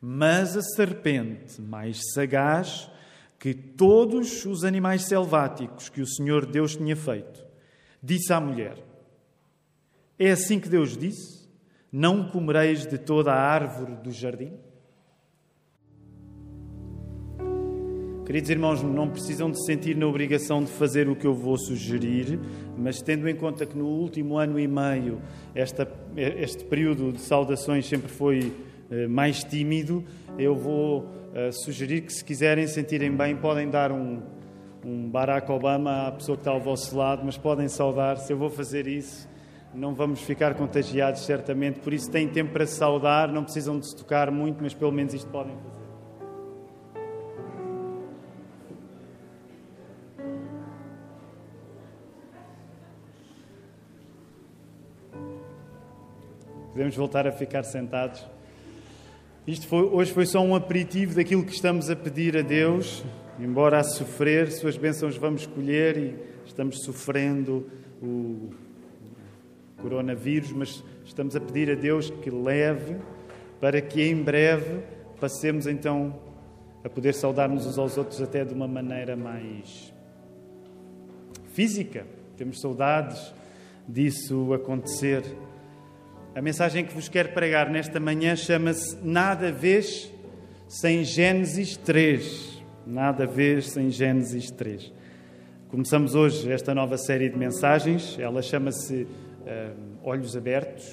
Mas a serpente, mais sagaz que todos os animais selváticos que o Senhor Deus tinha feito, disse à mulher: É assim que Deus disse: Não comereis de toda a árvore do jardim? Queridos irmãos, não precisam de sentir na obrigação de fazer o que eu vou sugerir, mas tendo em conta que no último ano e meio esta, este período de saudações sempre foi mais tímido, eu vou uh, sugerir que, se quiserem sentirem bem, podem dar um, um Barack Obama à pessoa que está ao vosso lado, mas podem saudar-se. Eu vou fazer isso. Não vamos ficar contagiados, certamente. Por isso, têm tempo para saudar, não precisam de se tocar muito, mas pelo menos isto podem fazer. Podemos voltar a ficar sentados. Isto foi, hoje foi só um aperitivo daquilo que estamos a pedir a Deus. Embora a sofrer, suas bênçãos vamos colher e estamos sofrendo o coronavírus, mas estamos a pedir a Deus que leve para que em breve passemos então a poder saudar-nos uns aos outros até de uma maneira mais física. Temos saudades disso acontecer. A mensagem que vos quero pregar nesta manhã chama-se Nada vês sem Gênesis 3. Nada vês sem Gênesis 3. Começamos hoje esta nova série de mensagens. Ela chama-se uh, Olhos Abertos.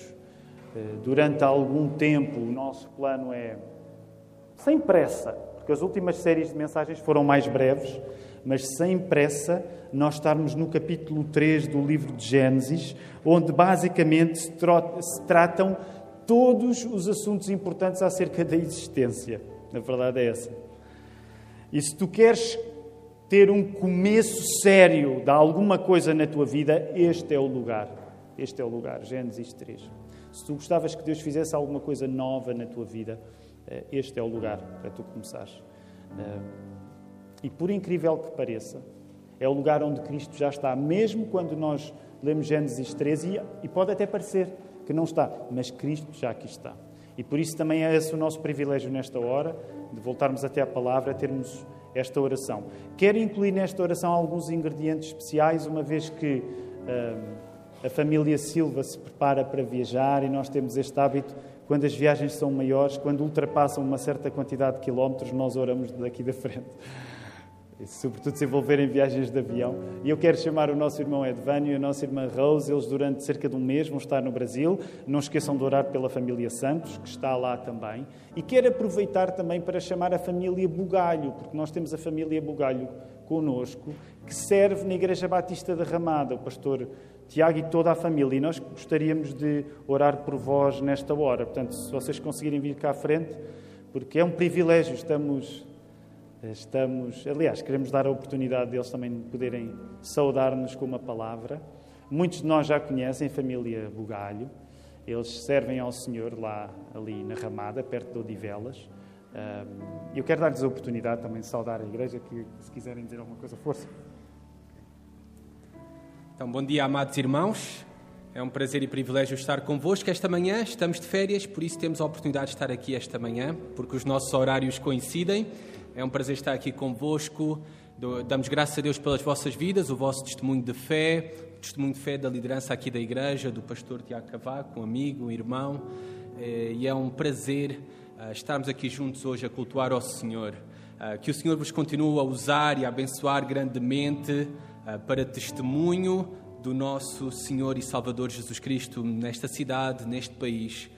Uh, durante algum tempo, o nosso plano é sem pressa, porque as últimas séries de mensagens foram mais breves mas sem pressa, nós estarmos no capítulo 3 do livro de Gênesis, onde basicamente se, se tratam todos os assuntos importantes acerca da existência. A verdade é essa. E se tu queres ter um começo sério de alguma coisa na tua vida, este é o lugar. Este é o lugar, Gênesis 3. Se tu gostavas que Deus fizesse alguma coisa nova na tua vida, eh, este é o lugar para tu começares. E por incrível que pareça, é o lugar onde Cristo já está, mesmo quando nós lemos Gênesis 13, e pode até parecer que não está, mas Cristo já aqui está. E por isso também é esse o nosso privilégio nesta hora, de voltarmos até a palavra, termos esta oração. Quero incluir nesta oração alguns ingredientes especiais, uma vez que uh, a família Silva se prepara para viajar e nós temos este hábito, quando as viagens são maiores, quando ultrapassam uma certa quantidade de quilómetros, nós oramos daqui da frente sobretudo se envolver em viagens de avião. E eu quero chamar o nosso irmão Edvânio e a nossa irmã Rose, eles durante cerca de um mês vão estar no Brasil. Não esqueçam de orar pela família Santos, que está lá também. E quero aproveitar também para chamar a família Bugalho, porque nós temos a família Bugalho conosco, que serve na Igreja Batista da Ramada, o pastor Tiago e toda a família. E nós gostaríamos de orar por vós nesta hora. Portanto, se vocês conseguirem vir cá à frente, porque é um privilégio, estamos Estamos, aliás, queremos dar a oportunidade deles também poderem saudar-nos com uma palavra. Muitos de nós já conhecem a família Bugalho. Eles servem ao Senhor lá, ali na Ramada, perto de Odivelas. Eu quero dar-lhes a oportunidade também de saudar a igreja, que se quiserem dizer alguma coisa, força. Então, bom dia, amados irmãos. É um prazer e privilégio estar convosco esta manhã. Estamos de férias, por isso temos a oportunidade de estar aqui esta manhã, porque os nossos horários coincidem. É um prazer estar aqui convosco. Damos graças a Deus pelas vossas vidas, o vosso testemunho de fé, o testemunho de fé da liderança aqui da igreja, do pastor Tiago Cavaco, um amigo, um irmão. Eh, e é um prazer eh, estarmos aqui juntos hoje a cultuar ao Senhor. Eh, que o Senhor vos continue a usar e a abençoar grandemente para testemunho do nosso Senhor e Salvador Jesus Cristo nesta cidade, neste país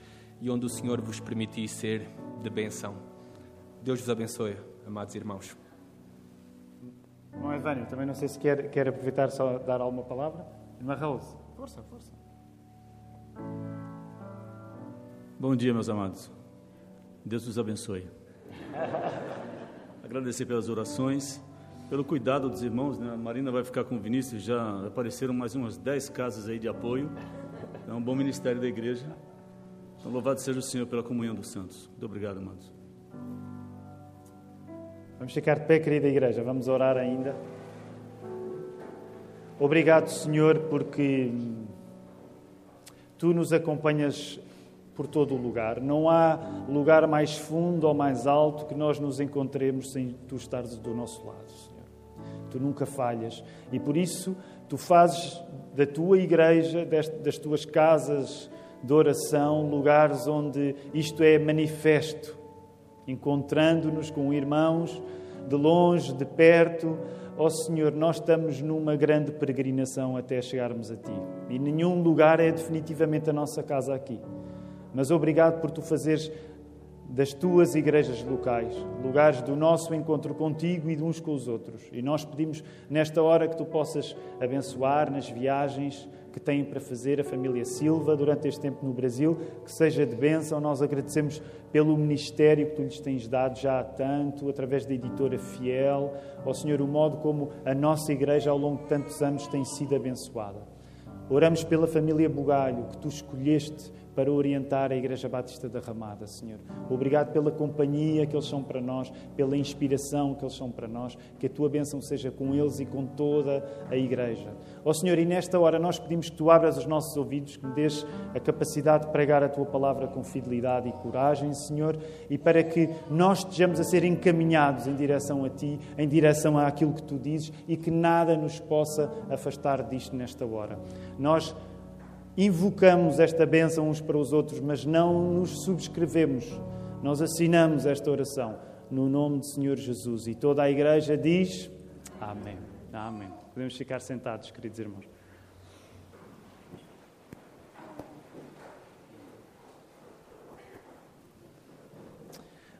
e onde o Senhor vos permitir ser de benção. Deus vos abençoe amados irmãos. Irmão Evânio, também não sei se quer, quer aproveitar só dar alguma palavra. Irmã Rose, força, força. Bom dia, meus amados. Deus os abençoe. Agradecer pelas orações, pelo cuidado dos irmãos. Né? A Marina vai ficar com o Vinícius, já apareceram mais umas 10 casas aí de apoio. É um bom ministério da igreja. Então, louvado seja o Senhor pela comunhão dos santos. Muito obrigado, amados. Vamos ficar de pé, querida igreja, vamos orar ainda. Obrigado, Senhor, porque tu nos acompanhas por todo o lugar. Não há lugar mais fundo ou mais alto que nós nos encontremos sem tu estares do nosso lado, Senhor. Tu nunca falhas e por isso tu fazes da tua igreja, das tuas casas de oração, lugares onde isto é manifesto, encontrando-nos com irmãos de longe, de perto. Ó oh, Senhor, nós estamos numa grande peregrinação até chegarmos a Ti. E nenhum lugar é definitivamente a nossa casa aqui. Mas obrigado por tu fazeres das tuas igrejas locais, lugares do nosso encontro contigo e de uns com os outros. E nós pedimos nesta hora que tu possas abençoar nas viagens que têm para fazer a família Silva durante este tempo no Brasil, que seja de bênção. Nós agradecemos pelo ministério que tu lhes tens dado já há tanto, através da editora Fiel. Ó Senhor, o modo como a nossa igreja ao longo de tantos anos tem sido abençoada. Oramos pela família Bugalho, que tu escolheste para orientar a Igreja Batista da Ramada, Senhor. Obrigado pela companhia que eles são para nós, pela inspiração que eles são para nós, que a tua bênção seja com eles e com toda a Igreja. Ó oh, Senhor, e nesta hora nós pedimos que tu abras os nossos ouvidos, que me dês a capacidade de pregar a tua palavra com fidelidade e coragem, Senhor, e para que nós estejamos a ser encaminhados em direção a ti, em direção àquilo que tu dizes e que nada nos possa afastar disto nesta hora. Nós invocamos esta bênção uns para os outros, mas não nos subscrevemos. Nós assinamos esta oração no nome do Senhor Jesus. E toda a igreja diz: Amém. Amém. Podemos ficar sentados, queridos irmãos.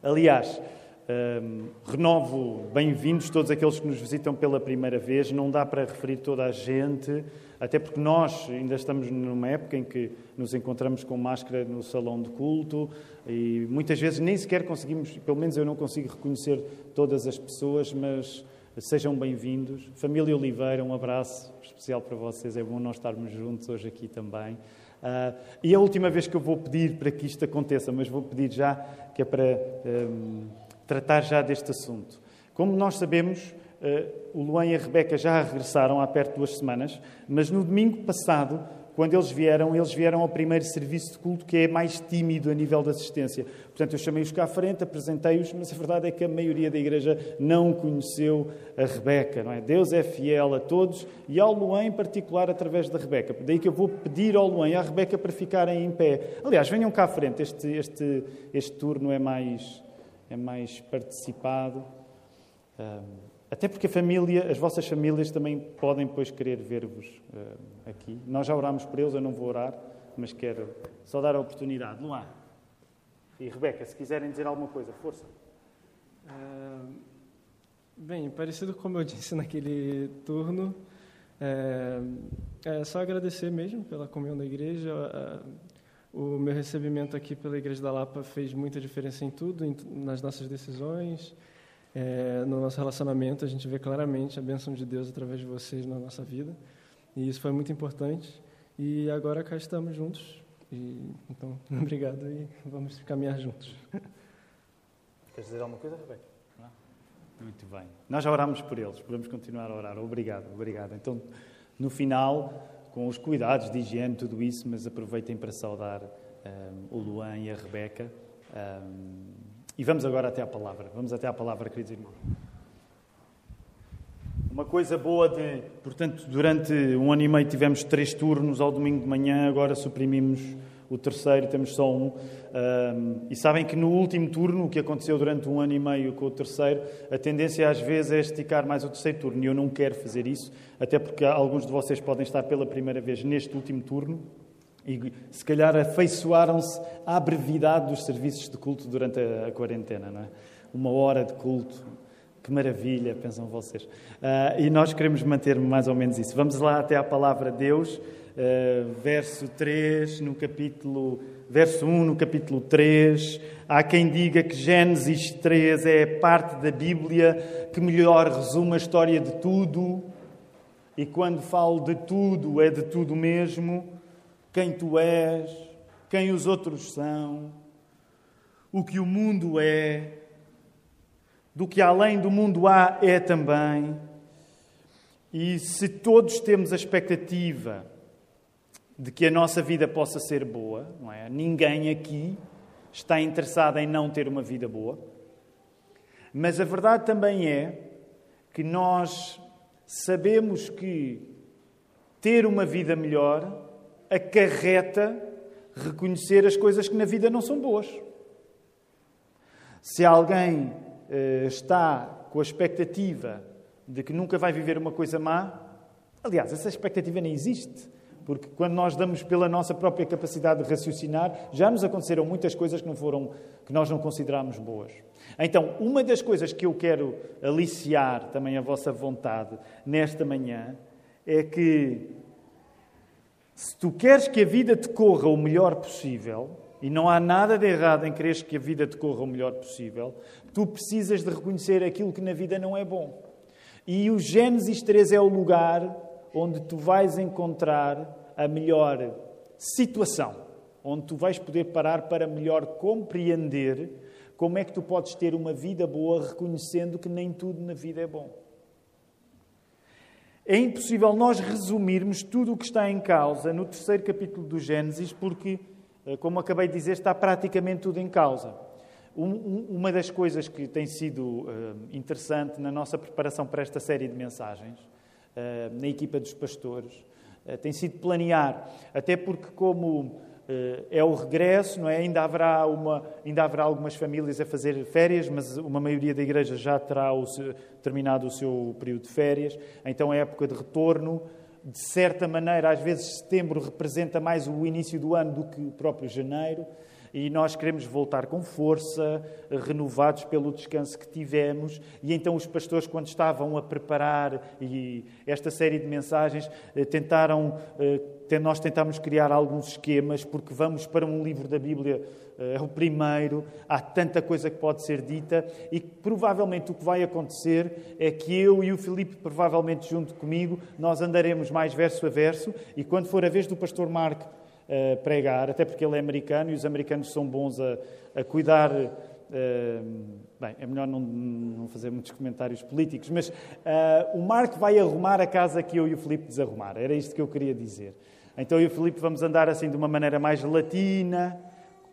Aliás, um, renovo bem-vindos todos aqueles que nos visitam pela primeira vez. Não dá para referir toda a gente até porque nós ainda estamos numa época em que nos encontramos com máscara no salão de culto e muitas vezes nem sequer conseguimos, pelo menos eu não consigo reconhecer todas as pessoas, mas sejam bem-vindos. Família Oliveira, um abraço especial para vocês, é bom nós estarmos juntos hoje aqui também. Uh, e a última vez que eu vou pedir para que isto aconteça, mas vou pedir já, que é para um, tratar já deste assunto. Como nós sabemos, Uh, o Luan e a Rebeca já regressaram há perto de duas semanas, mas no domingo passado, quando eles vieram, eles vieram ao primeiro serviço de culto, que é mais tímido a nível de assistência. Portanto, eu chamei-os cá à frente, apresentei-os, mas a verdade é que a maioria da igreja não conheceu a Rebeca, não é? Deus é fiel a todos e ao Luan em particular através da Rebeca. Daí que eu vou pedir ao Luan e à Rebeca para ficarem em pé. Aliás, venham cá à frente, este, este, este turno é mais, é mais participado. Até porque a família, as vossas famílias também podem depois querer ver-vos uh, aqui. Nós já orámos por eles, eu não vou orar, mas quero só dar a oportunidade. Luan e Rebeca, se quiserem dizer alguma coisa, força. Uh, bem, parecido como eu disse naquele turno, é, é só agradecer mesmo pela comunhão da igreja. O meu recebimento aqui pela Igreja da Lapa fez muita diferença em tudo, em, nas nossas decisões, é, no nosso relacionamento, a gente vê claramente a bênção de Deus através de vocês na nossa vida. E isso foi muito importante. E agora cá estamos juntos. E, então, obrigado e vamos caminhar juntos. Queres dizer alguma coisa, Rebeca? Muito bem. Nós já oramos por eles, podemos continuar a orar. Obrigado, obrigado. Então, no final, com os cuidados de higiene, tudo isso, mas aproveitem para saudar um, o Luan e a Rebeca. Um, e vamos agora até à palavra. Vamos até à palavra, queridos irmãos. Uma coisa boa de. Portanto, durante um ano e meio tivemos três turnos ao domingo de manhã, agora suprimimos o terceiro, temos só um. e sabem que no último turno, o que aconteceu durante um ano e meio com o terceiro, a tendência às vezes é esticar mais o terceiro turno. E eu não quero fazer isso, até porque alguns de vocês podem estar pela primeira vez neste último turno. E se calhar afeiçoaram-se à brevidade dos serviços de culto durante a quarentena, não é? Uma hora de culto, que maravilha, pensam vocês. Uh, e nós queremos manter mais ou menos isso. Vamos lá até à palavra Deus, uh, verso 3, no capítulo, verso 1, no capítulo 3. Há quem diga que Gênesis 3 é a parte da Bíblia que melhor resume a história de tudo. E quando falo de tudo, é de tudo mesmo quem tu és, quem os outros são, o que o mundo é, do que além do mundo há é também. E se todos temos a expectativa de que a nossa vida possa ser boa, não é? Ninguém aqui está interessado em não ter uma vida boa. Mas a verdade também é que nós sabemos que ter uma vida melhor acarreta reconhecer as coisas que na vida não são boas. Se alguém uh, está com a expectativa de que nunca vai viver uma coisa má, aliás, essa expectativa nem existe. Porque quando nós damos pela nossa própria capacidade de raciocinar, já nos aconteceram muitas coisas que, não foram, que nós não consideramos boas. Então, uma das coisas que eu quero aliciar também a vossa vontade nesta manhã é que se tu queres que a vida te corra o melhor possível, e não há nada de errado em querer que a vida te corra o melhor possível, tu precisas de reconhecer aquilo que na vida não é bom. E o Gênesis 3 é o lugar onde tu vais encontrar a melhor situação, onde tu vais poder parar para melhor compreender como é que tu podes ter uma vida boa reconhecendo que nem tudo na vida é bom. É impossível nós resumirmos tudo o que está em causa no terceiro capítulo do Gênesis, porque, eh, como acabei de dizer, está praticamente tudo em causa. uma das coisas que tem sido eh, interessante na nossa preparação para esta série de mensagens, eh, na equipa dos pastores, tem sido planear, até porque, como eh, é o regresso, não é? Ainda haverá, uma, ainda haverá algumas famílias a fazer férias, mas uma maioria da igreja já terá o seu, terminado o seu período de férias, então é época de retorno. De certa maneira, às vezes setembro representa mais o início do ano do que o próprio janeiro e nós queremos voltar com força, renovados pelo descanso que tivemos. E então os pastores, quando estavam a preparar e esta série de mensagens, eh, tentaram, eh, nós tentámos criar alguns esquemas, porque vamos para um livro da Bíblia, eh, é o primeiro, há tanta coisa que pode ser dita, e provavelmente o que vai acontecer é que eu e o Filipe, provavelmente junto comigo, nós andaremos mais verso a verso, e quando for a vez do pastor Marco uh, pregar, até porque ele é americano e os americanos são bons a, a cuidar. Uh, bem, é melhor não, não, fazer muitos comentários políticos, mas uh, o Marco vai arrumar a casa que eu e o Filipe desarrumar. Era isto que eu queria dizer. Então eu e o Filipe vamos andar assim de uma maneira mais latina.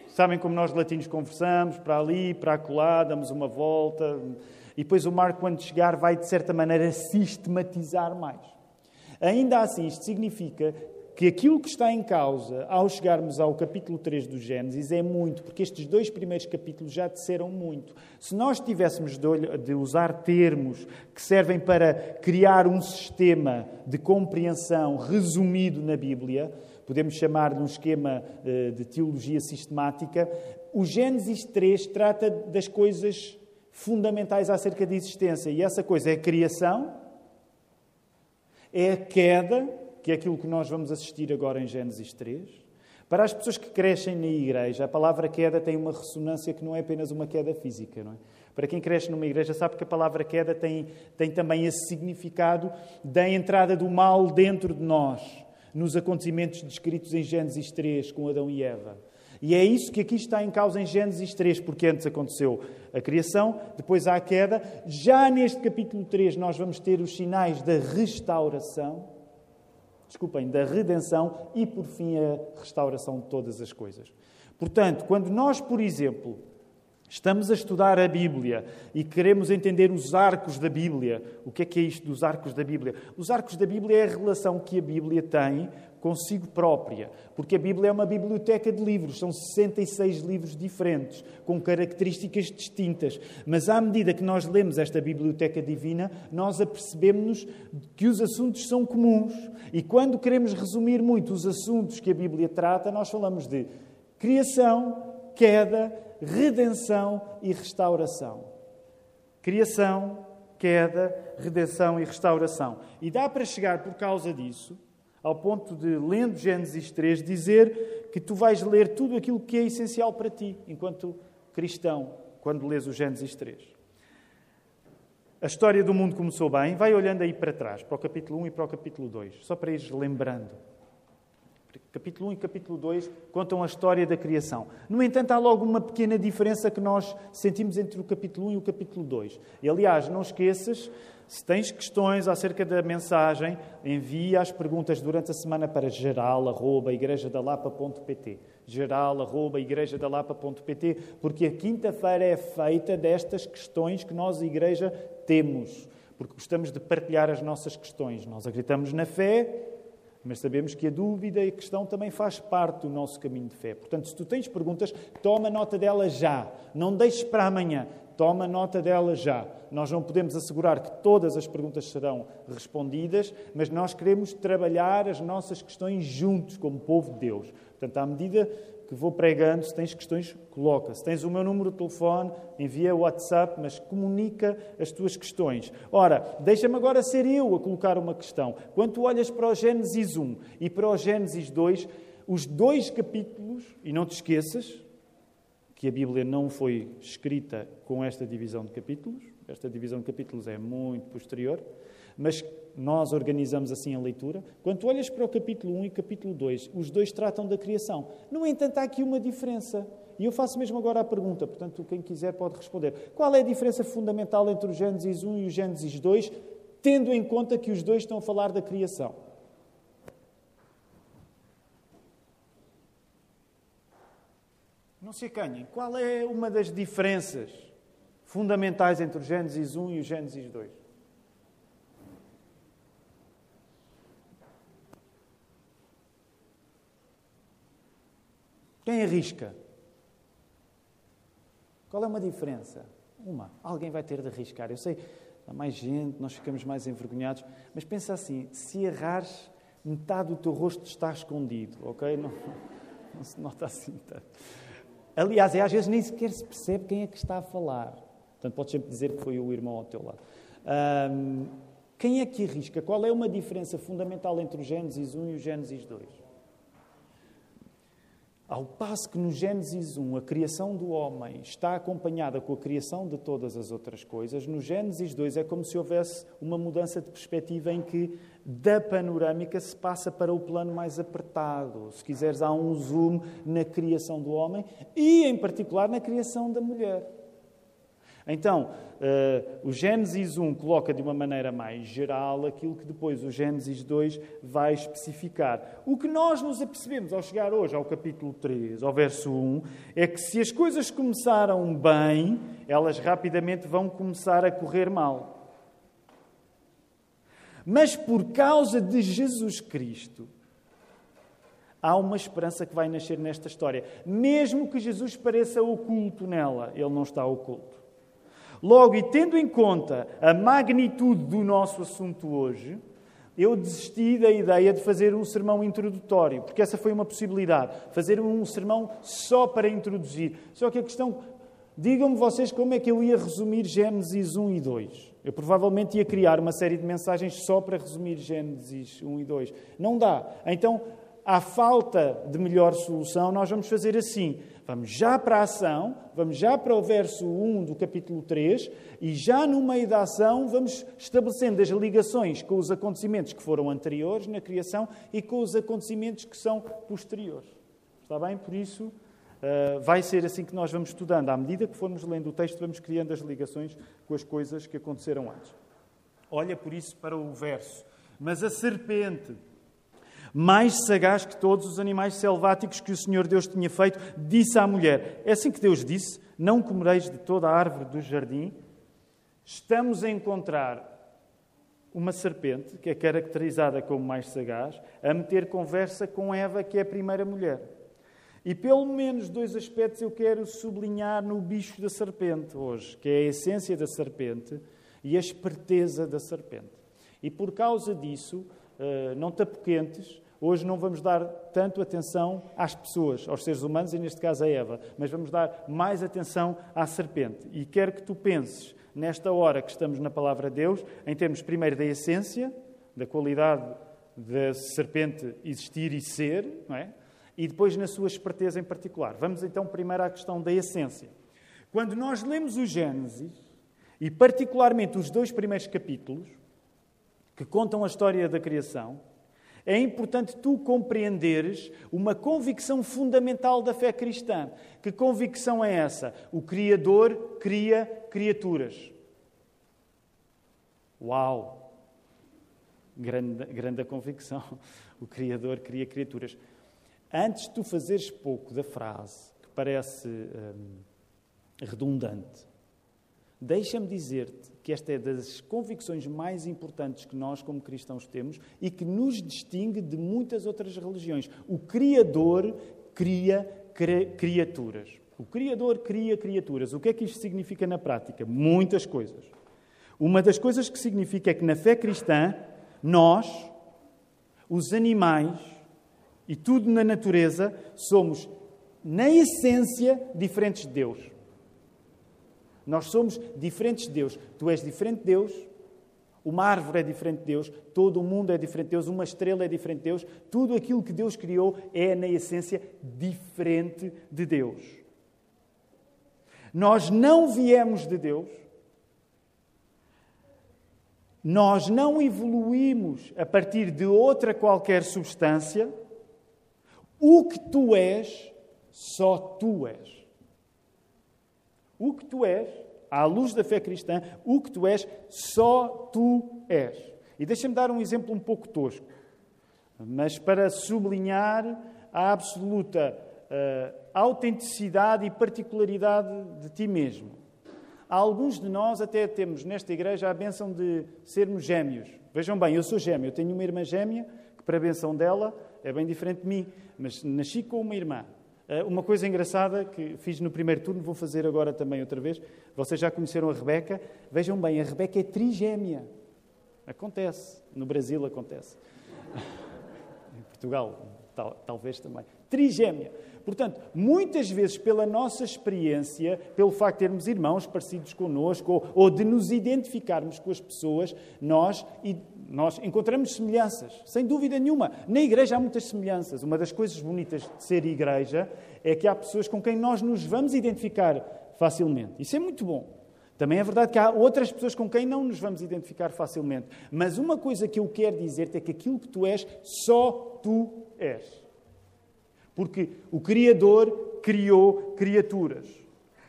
Sabem como nós latinos conversamos, para ali, para acolá, damos uma volta. E depois o Marco, quando chegar, vai de certa maneira sistematizar mais. Ainda assim, isto significa que aquilo que está em causa ao chegarmos ao capítulo 3 do Gênesis é muito, porque estes dois primeiros capítulos já disseram muito. Se nós tivéssemos de usar termos que servem para criar um sistema de compreensão resumido na Bíblia, podemos chamar-lhe um esquema eh, de teologia sistemática, o Gênesis 3 trata das coisas fundamentais acerca da existência. E essa coisa é a criação, é a queda que é aquilo que nós vamos assistir agora em Gênesis 3. Para as pessoas que crescem na igreja, a palavra queda tem uma ressonância que não é apenas uma queda física. Não é? Para quem cresce numa igreja, sabe que a palavra queda tem, tem também esse significado da entrada do mal dentro de nós, nos acontecimentos descritos em Gênesis 3 com Adão e Eva. E é isso que aqui está em causa em Gênesis 3, porque antes aconteceu a criação, depois há a queda. Já neste capítulo 3, nós vamos ter os sinais da restauração desculpem, da redenção e, por fim, a restauração de todas as coisas. Portanto, quando nós, por exemplo, estamos a estudar a Bíblia e queremos entender os arcos da Bíblia, o que é que é isto dos arcos da Bíblia? Os arcos da Bíblia é a relação que a Bíblia tem consigo própria, porque a Bíblia é uma biblioteca de livros, são 66 livros diferentes, com características distintas. Mas à medida que nós lemos esta biblioteca divina, nós apercebemos que os assuntos são comuns. E quando queremos resumir muito os assuntos que a Bíblia trata, nós falamos de criação, queda, redenção e restauração. Criação, queda, redenção e restauração. E dá para chegar, por causa disso, ao ponto de, lendo Gênesis 3, dizer que tu vais ler tudo aquilo que é essencial para ti, enquanto cristão, quando lês o Gênesis 3. A história do mundo começou bem, vai olhando aí para trás, para o capítulo 1 e para o capítulo 2, só para ires lembrando. Capítulo 1 e capítulo 2 contam a história da criação. No entanto, há logo uma pequena diferença que nós sentimos entre o capítulo 1 e o capítulo 2. E, aliás, não esqueças, se tens questões acerca da mensagem, envia as perguntas durante a semana para geral.igrejadalapa.pt geral.igrejadalapa.pt porque a quinta-feira é feita destas questões que nós, igreja, temos. Porque gostamos de partilhar as nossas questões. Nós acreditamos na fé, mas sabemos que a dúvida e a questão também faz parte do nosso caminho de fé. Portanto, se tu tens perguntas, toma nota delas já. Não deixes para amanhã. Toma nota delas já. Nós não podemos assegurar que todas as perguntas serão respondidas, mas nós queremos trabalhar as nossas questões juntos, como povo de Deus. Portanto, à medida que vou pregando, se tens questões, coloca. Se tens o meu número de telefone, envia WhatsApp, mas comunica as tuas questões. Ora, deixa-me agora ser eu a colocar uma questão. Quando tu olhas para o Gênesis 1 e para o Gênesis 2, os dois capítulos, e não te esqueças que a Bíblia não foi escrita com esta divisão de capítulos, esta divisão de capítulos é muito posterior, mas nós organizamos assim a leitura. Quando olhas para o capítulo 1 e capítulo 2, os dois tratam da criação. No entanto, há aqui uma diferença. E eu faço mesmo agora a pergunta, portanto, quem quiser pode responder. Qual é a diferença fundamental entre o Gênesis 1 e o Gênesis 2, tendo em conta que os dois estão a falar da criação? Não se acanhem. Qual é uma das diferenças fundamentais entre o Gênesis 1 e o Gênesis 2? Quem arrisca? Qual é uma diferença? Uma. Alguém vai ter de arriscar. Eu sei, há mais gente, nós ficamos mais envergonhados, mas pensa assim: se errares, metade do teu rosto está escondido, ok? Não, não se nota assim tanto. Aliás, é, às vezes nem sequer se percebe quem é que está a falar. Portanto, podes sempre dizer que foi o irmão ao teu lado. Um, quem é que arrisca? Qual é uma diferença fundamental entre o Gênesis 1 e o Gênesis 2? Ao passo que no Gênesis 1 a criação do homem está acompanhada com a criação de todas as outras coisas, no Gênesis 2 é como se houvesse uma mudança de perspectiva em que da panorâmica se passa para o plano mais apertado. Se quiseres, há um zoom na criação do homem e, em particular, na criação da mulher. Então, uh, o Gênesis 1 coloca de uma maneira mais geral aquilo que depois o Gênesis 2 vai especificar. O que nós nos apercebemos ao chegar hoje ao capítulo 3, ao verso 1, é que se as coisas começaram bem, elas rapidamente vão começar a correr mal. Mas por causa de Jesus Cristo, há uma esperança que vai nascer nesta história. Mesmo que Jesus pareça oculto nela, ele não está oculto. Logo, e tendo em conta a magnitude do nosso assunto hoje, eu desisti da ideia de fazer um sermão introdutório, porque essa foi uma possibilidade, fazer um sermão só para introduzir. Só que a questão, digam-me vocês como é que eu ia resumir Gênesis 1 e 2. Eu provavelmente ia criar uma série de mensagens só para resumir Gênesis 1 e 2. Não dá. Então, à falta de melhor solução, nós vamos fazer assim. Vamos já para a ação, vamos já para o verso 1 do capítulo 3 e já no meio da ação vamos estabelecendo as ligações com os acontecimentos que foram anteriores na criação e com os acontecimentos que são posteriores. Está bem? Por isso, uh, vai ser assim que nós vamos estudando. À medida que formos lendo o texto, vamos criando as ligações com as coisas que aconteceram antes. Olha por isso para o verso. Mas a serpente mais sagaz que todos os animais selváticos que o Senhor Deus tinha feito, disse à mulher: É assim que Deus disse: Não comereis de toda a árvore do jardim. Estamos a encontrar uma serpente, que é caracterizada como mais sagaz, a meter conversa com Eva, que é a primeira mulher. E pelo menos dois aspectos eu quero sublinhar no bicho da serpente hoje, que é a essência da serpente e a esperteza da serpente. E por causa disso, eh, não te apoquentes, Hoje não vamos dar tanto atenção às pessoas, aos seres humanos e, neste caso, a Eva, mas vamos dar mais atenção à serpente. E quero que tu penses, nesta hora que estamos na palavra de Deus, em termos primeiro da essência, da qualidade da serpente existir e ser, não é? e depois na sua esperteza em particular. Vamos então primeiro à questão da essência. Quando nós lemos o Gênesis, e particularmente os dois primeiros capítulos, que contam a história da criação, É importante tu compreenderes uma convicção fundamental da fé cristã. Que convicção é essa? O Criador cria criaturas. Uau! Grande, grande convicção. O Criador cria criaturas. Antes de tu fazeres pouco da frase, que parece hum, redundante, deixa-me dizer-te que esta é das convicções mais importantes que nós, como cristãos, temos e que nos distingue de muitas outras religiões. O Criador cria criaturas. O Criador cria criaturas. O que é que isto significa na prática? Muitas coisas. Uma das coisas que significa é que na fé cristã, nós, os animais e tudo na natureza, somos, na essência, diferentes de Deus. Nós somos diferentes de Deus. Tu és diferente de Deus, uma árvore é diferente de Deus, todo o mundo é diferente de Deus, uma estrela é diferente de Deus, tudo aquilo que Deus criou é, na essência, diferente de Deus. Nós não viemos de Deus, nós não evoluímos a partir de outra qualquer substância. O que tu és, só tu és. O que tu és, à luz da fé cristã, o que tu és, só tu és. E deixa-me dar um exemplo um pouco tosco, mas para sublinhar a absoluta uh, autenticidade e particularidade de ti mesmo. Alguns de nós até temos nesta igreja a benção de sermos gêmeos. Vejam bem, eu sou gêmeo, eu tenho uma irmã gêmea, que para a benção dela é bem diferente de mim, mas nasci com uma irmã. Eh, uma coisa engraçada que fiz no primeiro turno, vou fazer agora também outra vez. Vocês já conheceram a Rebeca. Vejam bem, a Rebeca é trigêmea. Acontece. No Brasil acontece. em Portugal, tal, talvez também. Trigêmea. Portanto, muitas vezes, pela nossa experiência, pelo facto de termos irmãos parecidos connosco, ou, ou de nos identificarmos com as pessoas, nós nós encontramos semelhanças, sem dúvida nenhuma. Na igreja há muitas semelhanças. Uma das coisas bonitas de ser igreja é que há pessoas com quem nós nos vamos identificar facilmente. Isso é muito bom. Também é verdade que há outras pessoas com quem não nos vamos identificar facilmente. Mas uma coisa que eu quero dizer-te é que aquilo que tu és, só tu és. Porque o Criador criou criaturas.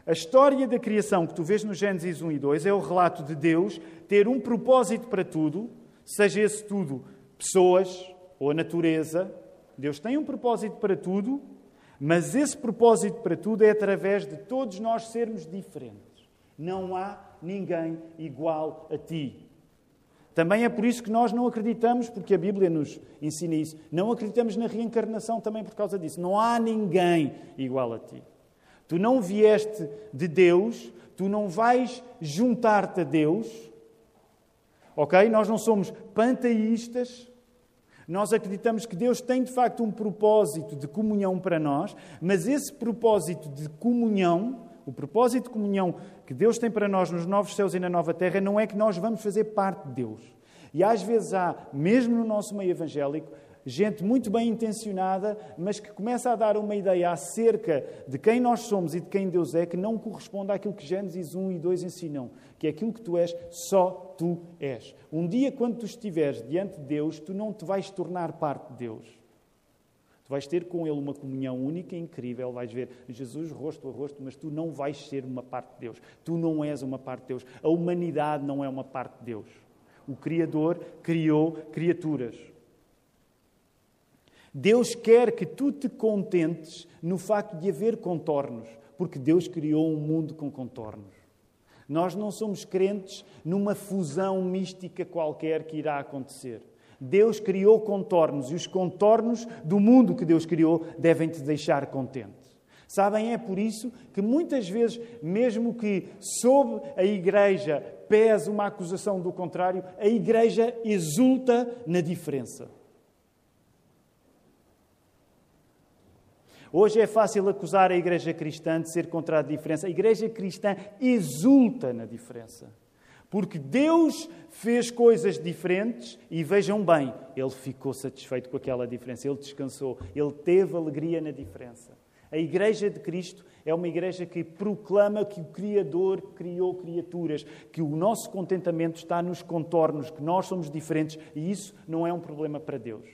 A história da criação que tu vês no Gênesis 1 e 2 é o relato de Deus ter um propósito para tudo seja esse tudo pessoas ou a natureza, Deus tem um propósito para tudo, mas esse propósito para tudo é através de todos nós sermos diferentes. Não há ninguém igual a ti. Também é por isso que nós não acreditamos, porque a Bíblia nos ensina isso, não acreditamos na reencarnação também por causa disso. Não há ninguém igual a ti. Tu não vieste de Deus, tu não vais juntar-te a Deus, Ok? Nós não somos panteístas. Nós acreditamos que Deus tem de facto um propósito de comunhão para nós, mas esse propósito de comunhão, o propósito de comunhão que Deus tem para nós nos novos céus e na nova terra, não é que nós vamos fazer parte de Deus. E às vezes há, mesmo no nosso meio evangélico, gente muito bem intencionada, mas que começa a dar uma ideia acerca de quem nós somos e de quem Deus é, que não corresponde àquilo que Gênesis 1 e 2 ensinam, que é aquilo que tu és, só tu és. Um dia, quando tu estiveres diante de Deus, tu não te vais tornar parte de Deus. Tu vais ter com Ele uma comunhão única e incrível, vais ver Jesus rosto a rosto, mas tu não vais ser uma parte de Deus. Tu não és uma parte de Deus. A humanidade não é uma parte de Deus. O Criador criou criaturas. Deus quer que tu te contentes no facto de haver contornos, porque Deus criou um mundo com contornos. Nós não somos crentes numa fusão mística qualquer que irá acontecer. Deus criou contornos e os contornos do mundo que Deus criou devem te deixar contente. Sabem, é por isso que muitas vezes, mesmo que sob a igreja pese uma acusação do contrário, a igreja exulta na diferença. Hoje é fácil acusar a igreja cristã de ser contra a diferença. A igreja cristã exulta na diferença. Porque Deus fez coisas diferentes e vejam bem, ele ficou satisfeito com aquela diferença, ele descansou, ele teve alegria na diferença. A Igreja de Cristo é uma igreja que proclama que o Criador criou criaturas, que o nosso contentamento está nos contornos, que nós somos diferentes e isso não é um problema para Deus.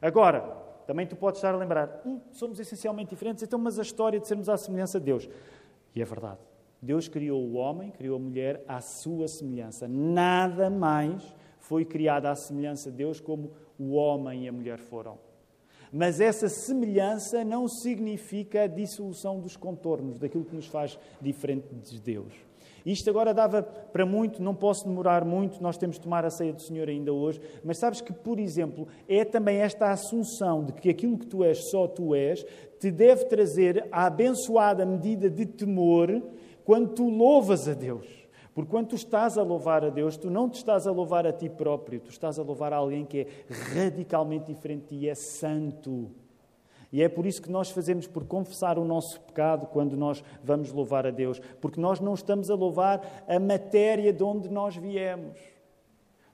Agora, também tu podes estar a lembrar, hum, somos essencialmente diferentes, então, mas a história de sermos à semelhança de Deus. E é verdade. Deus criou o homem, criou a mulher à sua semelhança. Nada mais foi criado à semelhança de Deus como o homem e a mulher foram. Mas essa semelhança não significa a dissolução dos contornos, daquilo que nos faz diferente de Deus. Isto agora dava para muito, não posso demorar muito, nós temos de tomar a ceia do Senhor ainda hoje, mas sabes que, por exemplo, é também esta assunção de que aquilo que tu és, só tu és, te deve trazer a abençoada medida de temor quando tu louvas a Deus. Porque quando tu estás a louvar a Deus, tu não te estás a louvar a ti próprio, tu estás a louvar a alguém que é radicalmente diferente ti, é santo. E é por isso que nós fazemos por confessar o nosso pecado quando nós vamos louvar a Deus, porque nós não estamos a louvar a matéria de onde nós viemos.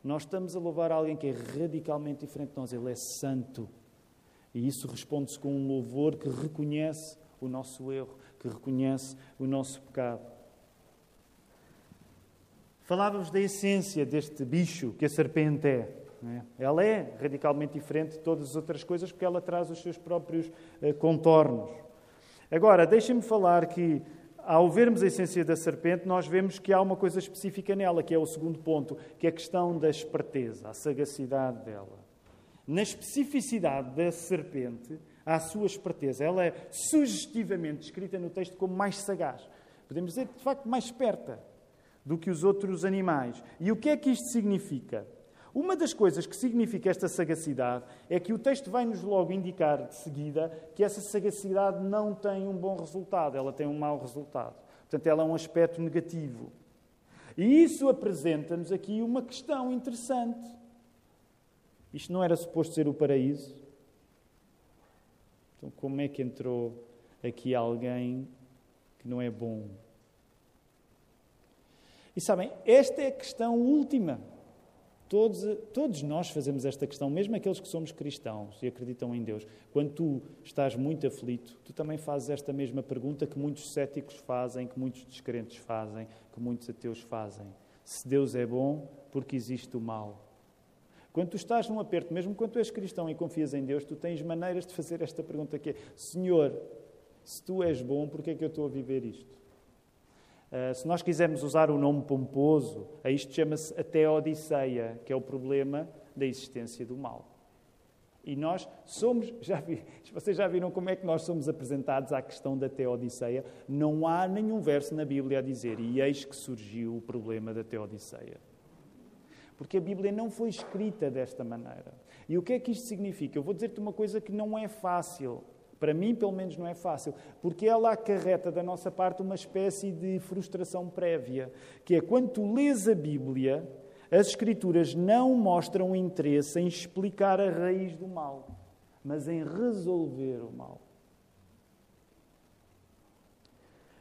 Nós estamos a louvar alguém que é radicalmente diferente de nós, ele é santo. E isso responde-se com um louvor que reconhece o nosso erro, que reconhece o nosso pecado. Falávamos da essência deste bicho que a serpente é. É? Ela é radicalmente diferente de todas as outras coisas porque ela traz os seus próprios uh, contornos. Agora, deixem-me falar que, ao vermos a essência da serpente, nós vemos que há uma coisa específica nela, que é o segundo ponto, que é a questão da esperteza, a sagacidade dela. Na especificidade da serpente, há a sua esperteza. Ela é sugestivamente descrita no texto como mais sagaz. Podemos dizer, de facto, mais esperta do que os outros animais. E o que é que isto significa? Uma das coisas que significa esta sagacidade é que o texto vai-nos logo indicar de seguida que essa sagacidade não tem um bom resultado, ela tem um mau resultado. Portanto, ela é um aspecto negativo. E isso apresenta-nos aqui uma questão interessante. Isto não era suposto ser o paraíso? Então, como é que entrou aqui alguém que não é bom? E sabem, esta é a questão última. Todos, todos nós fazemos esta questão, mesmo aqueles que somos cristãos e acreditam em Deus. Quando tu estás muito aflito, tu também fazes esta mesma pergunta que muitos céticos fazem, que muitos descrentes fazem, que muitos ateus fazem. Se Deus é bom, porque existe o mal? Quando tu estás num aperto, mesmo quando tu és cristão e confias em Deus, tu tens maneiras de fazer esta pergunta que é Senhor, se tu és bom, por que é que eu estou a viver isto? Uh, se nós quisermos usar o nome pomposo, a isto chama-se a teodiceia, que é o problema da existência do mal. E nós somos, já vi, vocês já viram como é que nós somos apresentados à questão da teodiceia? Não há nenhum verso na Bíblia a dizer, e eis que surgiu o problema da teodiceia. Porque a Bíblia não foi escrita desta maneira. E o que é que isto significa? Eu vou dizer-te uma coisa que não é fácil. Para mim, pelo menos, não é fácil, porque ela acarreta da nossa parte uma espécie de frustração prévia, que é quando tu lês a Bíblia, as Escrituras não mostram interesse em explicar a raiz do mal, mas em resolver o mal.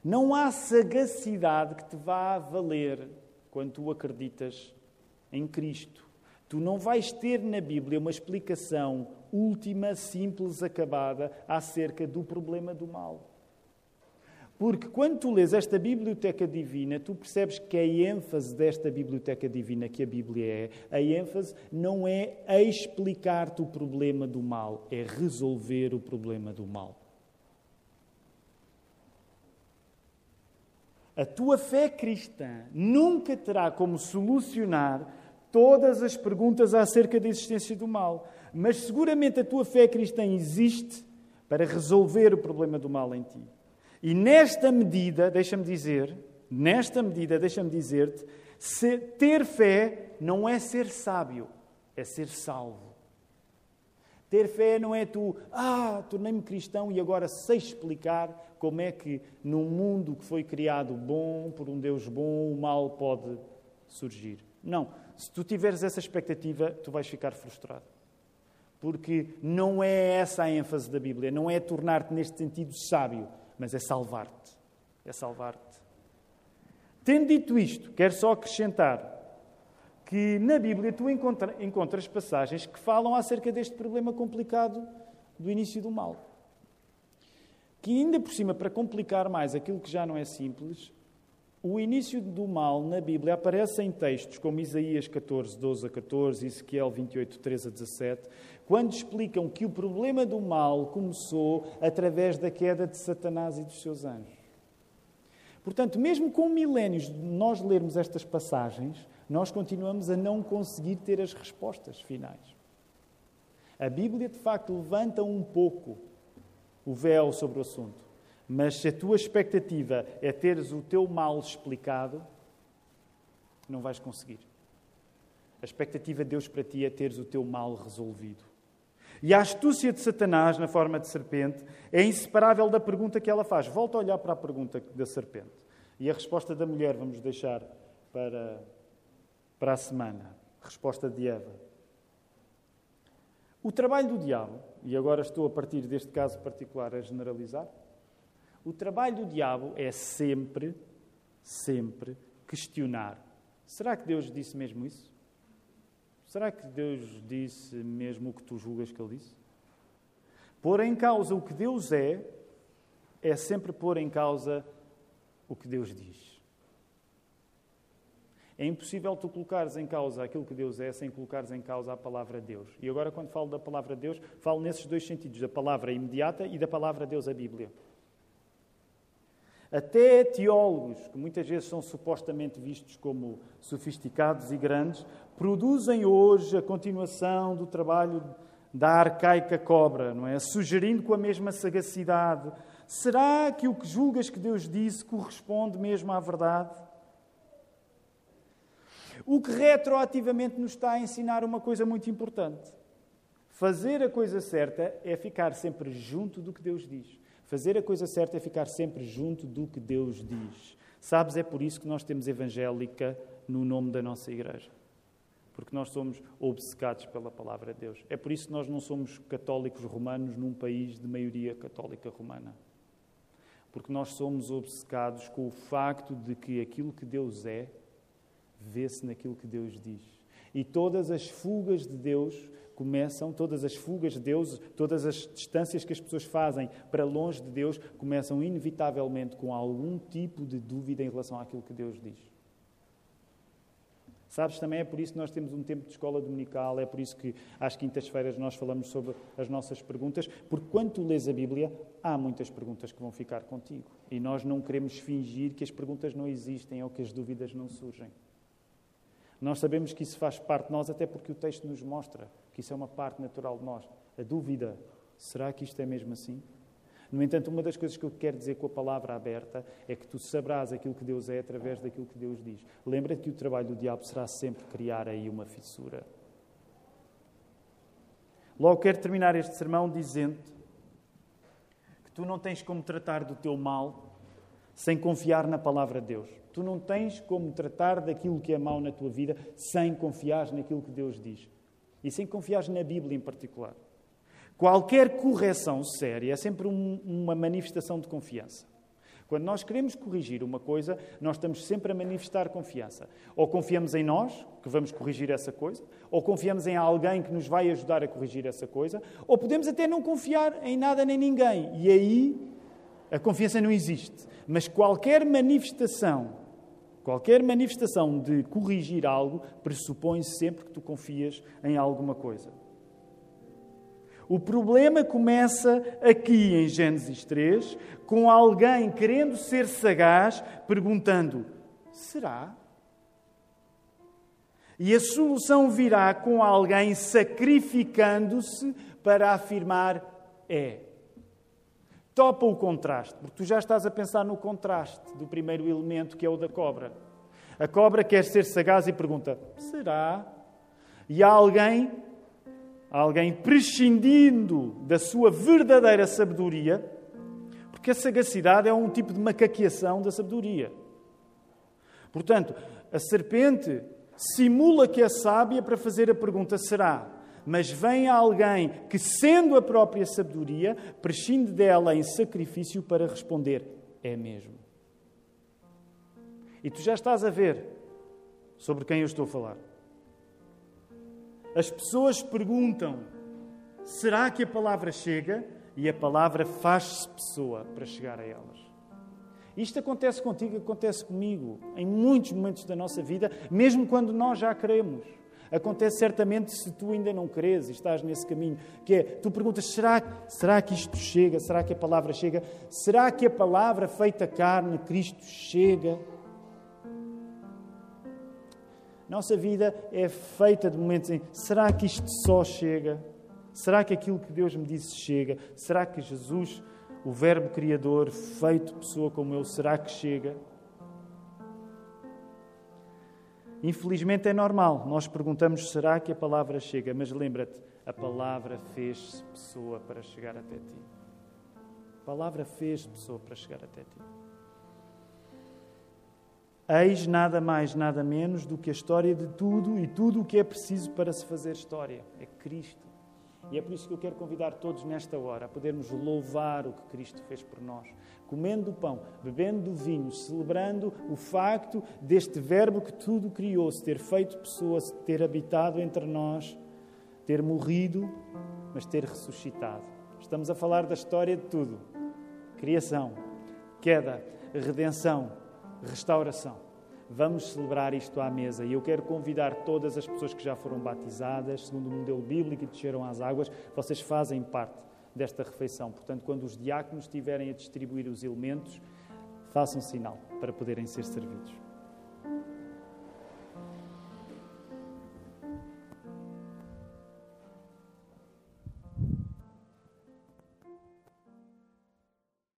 Não há sagacidade que te vá valer quando tu acreditas em Cristo. Tu não vais ter na Bíblia uma explicação última, simples, acabada acerca do problema do mal. Porque quando tu lês esta biblioteca divina, tu percebes que a ênfase desta biblioteca divina que a Bíblia é, a ênfase não é explicar-te o problema do mal, é resolver o problema do mal. A tua fé cristã nunca terá como solucionar todas as perguntas acerca da existência do mal mas seguramente a tua fé cristã existe para resolver o problema do mal em ti. E nesta medida, deixa-me dizer, nesta medida, deixa-me dizer-te, ter fé não é ser sábio, é ser salvo. Ter fé não é tu, ah, tornei-me cristão e agora sei explicar como é que num mundo que foi criado bom, por um Deus bom, o mal pode surgir. Não. Se tu tiveres essa expectativa, tu vais ficar frustrado. Porque não é essa a ênfase da Bíblia, não é tornar-te neste sentido sábio, mas é salvar-te. É salvar-te. Tendo dito isto, quero só acrescentar que na Bíblia tu encontra, encontras passagens que falam acerca deste problema complicado do início do mal. Que ainda por cima, para complicar mais aquilo que já não é simples, O início do mal na Bíblia aparece em textos como Isaías 14, 12 a 14, Ezequiel 28, 13 a 17, quando explicam que o problema do mal começou através da queda de Satanás e dos seus anjos. Portanto, mesmo com milénios de nós lermos estas passagens, nós continuamos a não conseguir ter as respostas finais. A Bíblia, de facto, levanta um pouco o véu sobre o assunto. Mas se a tua expectativa é teres o teu mal explicado, não vais conseguir. A expectativa de Deus para ti é teres o teu mal resolvido. E a astúcia de Satanás, na forma de serpente, é inseparável da pergunta que ela faz. Volta a olhar para a pergunta da serpente. E a resposta da mulher vamos deixar para, para a semana. Resposta de Eva. O trabalho do diabo, e agora estou a partir deste caso particular a generalizar, o trabalho do diabo é sempre, sempre questionar. Será que Deus disse mesmo isso? Será que Deus disse mesmo o que tu julgas que Ele disse? Pôr em causa o que Deus é, é sempre pôr em causa o que Deus diz. É impossível tu colocares em causa aquilo que Deus é sem colocares em causa a palavra Deus. E agora, quando falo da palavra Deus, falo nesses dois sentidos: da palavra imediata e da palavra Deus, a Bíblia. Até teólogos, que muitas vezes são supostamente vistos como sofisticados e grandes, produzem hoje a continuação do trabalho da arcaica cobra, não é? Sugerindo com a mesma sagacidade. Será que o que julgas que Deus disse corresponde mesmo à verdade? O que retroativamente nos está a ensinar uma coisa muito importante. Fazer a coisa certa é ficar sempre junto do que Deus diz. Fazer a coisa certa é ficar sempre junto do que Deus diz. Sabes, é por isso que nós temos evangélica no nome da nossa igreja. Porque nós somos obcecados pela palavra de Deus. É por isso que nós não somos católicos romanos num país de maioria católica romana. Porque nós somos obcecados com o facto de que aquilo que Deus é, vê-se naquilo que Deus diz. E todas as fugas de Deus começam, todas as fugas de Deus, todas as distâncias que as pessoas fazem para longe de Deus, começam inevitavelmente com algum tipo de dúvida em relação àquilo que Deus diz. Sabes, também é por isso que nós temos um tempo de escola dominical, é por isso que às quintas-feiras nós falamos sobre as nossas perguntas, porque quando tu lês a Bíblia, há muitas perguntas que vão ficar contigo. E nós não queremos fingir que as perguntas não existem ou que as dúvidas não surgem. Nós sabemos que isso faz parte de nós, até porque o texto nos mostra que isso é uma parte natural de nós. A dúvida, será que isto é mesmo assim? No entanto, uma das coisas que eu quero dizer com a palavra aberta é que tu sabrás aquilo que Deus é através daquilo que Deus diz. Lembra-te que o trabalho do diabo será sempre criar aí uma fissura. Logo quero terminar este sermão dizendo que tu não tens como tratar do teu mal sem confiar na palavra de Deus. Tu não tens como tratar daquilo que é mau na tua vida sem confiar naquilo que Deus diz. E sem confiar na Bíblia em particular. Qualquer correção séria é sempre um, uma manifestação de confiança. Quando nós queremos corrigir uma coisa, nós estamos sempre a manifestar confiança. Ou confiamos em nós, que vamos corrigir essa coisa, ou confiamos em alguém que nos vai ajudar a corrigir essa coisa, ou podemos até não confiar em nada nem ninguém. E aí a confiança não existe. Mas qualquer manifestação Qualquer manifestação de corrigir algo pressupõe sempre que tu confias em alguma coisa. O problema começa aqui em Gênesis 3, com alguém querendo ser sagaz, perguntando: será? E a solução virá com alguém sacrificando-se para afirmar: é. Topa o contraste, porque tu já estás a pensar no contraste do primeiro elemento, que é o da cobra. A cobra quer ser sagaz e pergunta: será? E há alguém, alguém prescindindo da sua verdadeira sabedoria, porque a sagacidade é um tipo de macaqueação da sabedoria. Portanto, a serpente simula que é sábia para fazer a pergunta: será? Mas vem alguém que, sendo a própria sabedoria, prescinde dela em sacrifício para responder: é mesmo. E tu já estás a ver sobre quem eu estou a falar. As pessoas perguntam: será que a palavra chega? E a palavra faz-se pessoa para chegar a elas. Isto acontece contigo, acontece comigo, em muitos momentos da nossa vida, mesmo quando nós já queremos. Acontece certamente se tu ainda não creres e estás nesse caminho, que é, tu perguntas, será, será que isto chega? Será que a palavra chega? Será que a palavra feita carne, Cristo, chega? Nossa vida é feita de momentos em, será que isto só chega? Será que aquilo que Deus me disse chega? Será que Jesus, o Verbo Criador, feito pessoa como eu, será que chega? Infelizmente é normal, nós perguntamos: será que a palavra chega? Mas lembra-te, a palavra fez pessoa para chegar até ti. A palavra fez pessoa para chegar até ti. Eis nada mais, nada menos do que a história de tudo e tudo o que é preciso para se fazer história. É Cristo. E é por isso que eu quero convidar todos nesta hora a podermos louvar o que Cristo fez por nós, comendo o pão, bebendo do vinho, celebrando o facto deste Verbo que tudo criou, se ter feito pessoa, se ter habitado entre nós, ter morrido, mas ter ressuscitado. Estamos a falar da história de tudo: criação, queda, redenção, restauração. Vamos celebrar isto à mesa e eu quero convidar todas as pessoas que já foram batizadas, segundo o modelo bíblico e desceram às águas, vocês fazem parte desta refeição. Portanto, quando os diáconos estiverem a distribuir os elementos, façam sinal para poderem ser servidos.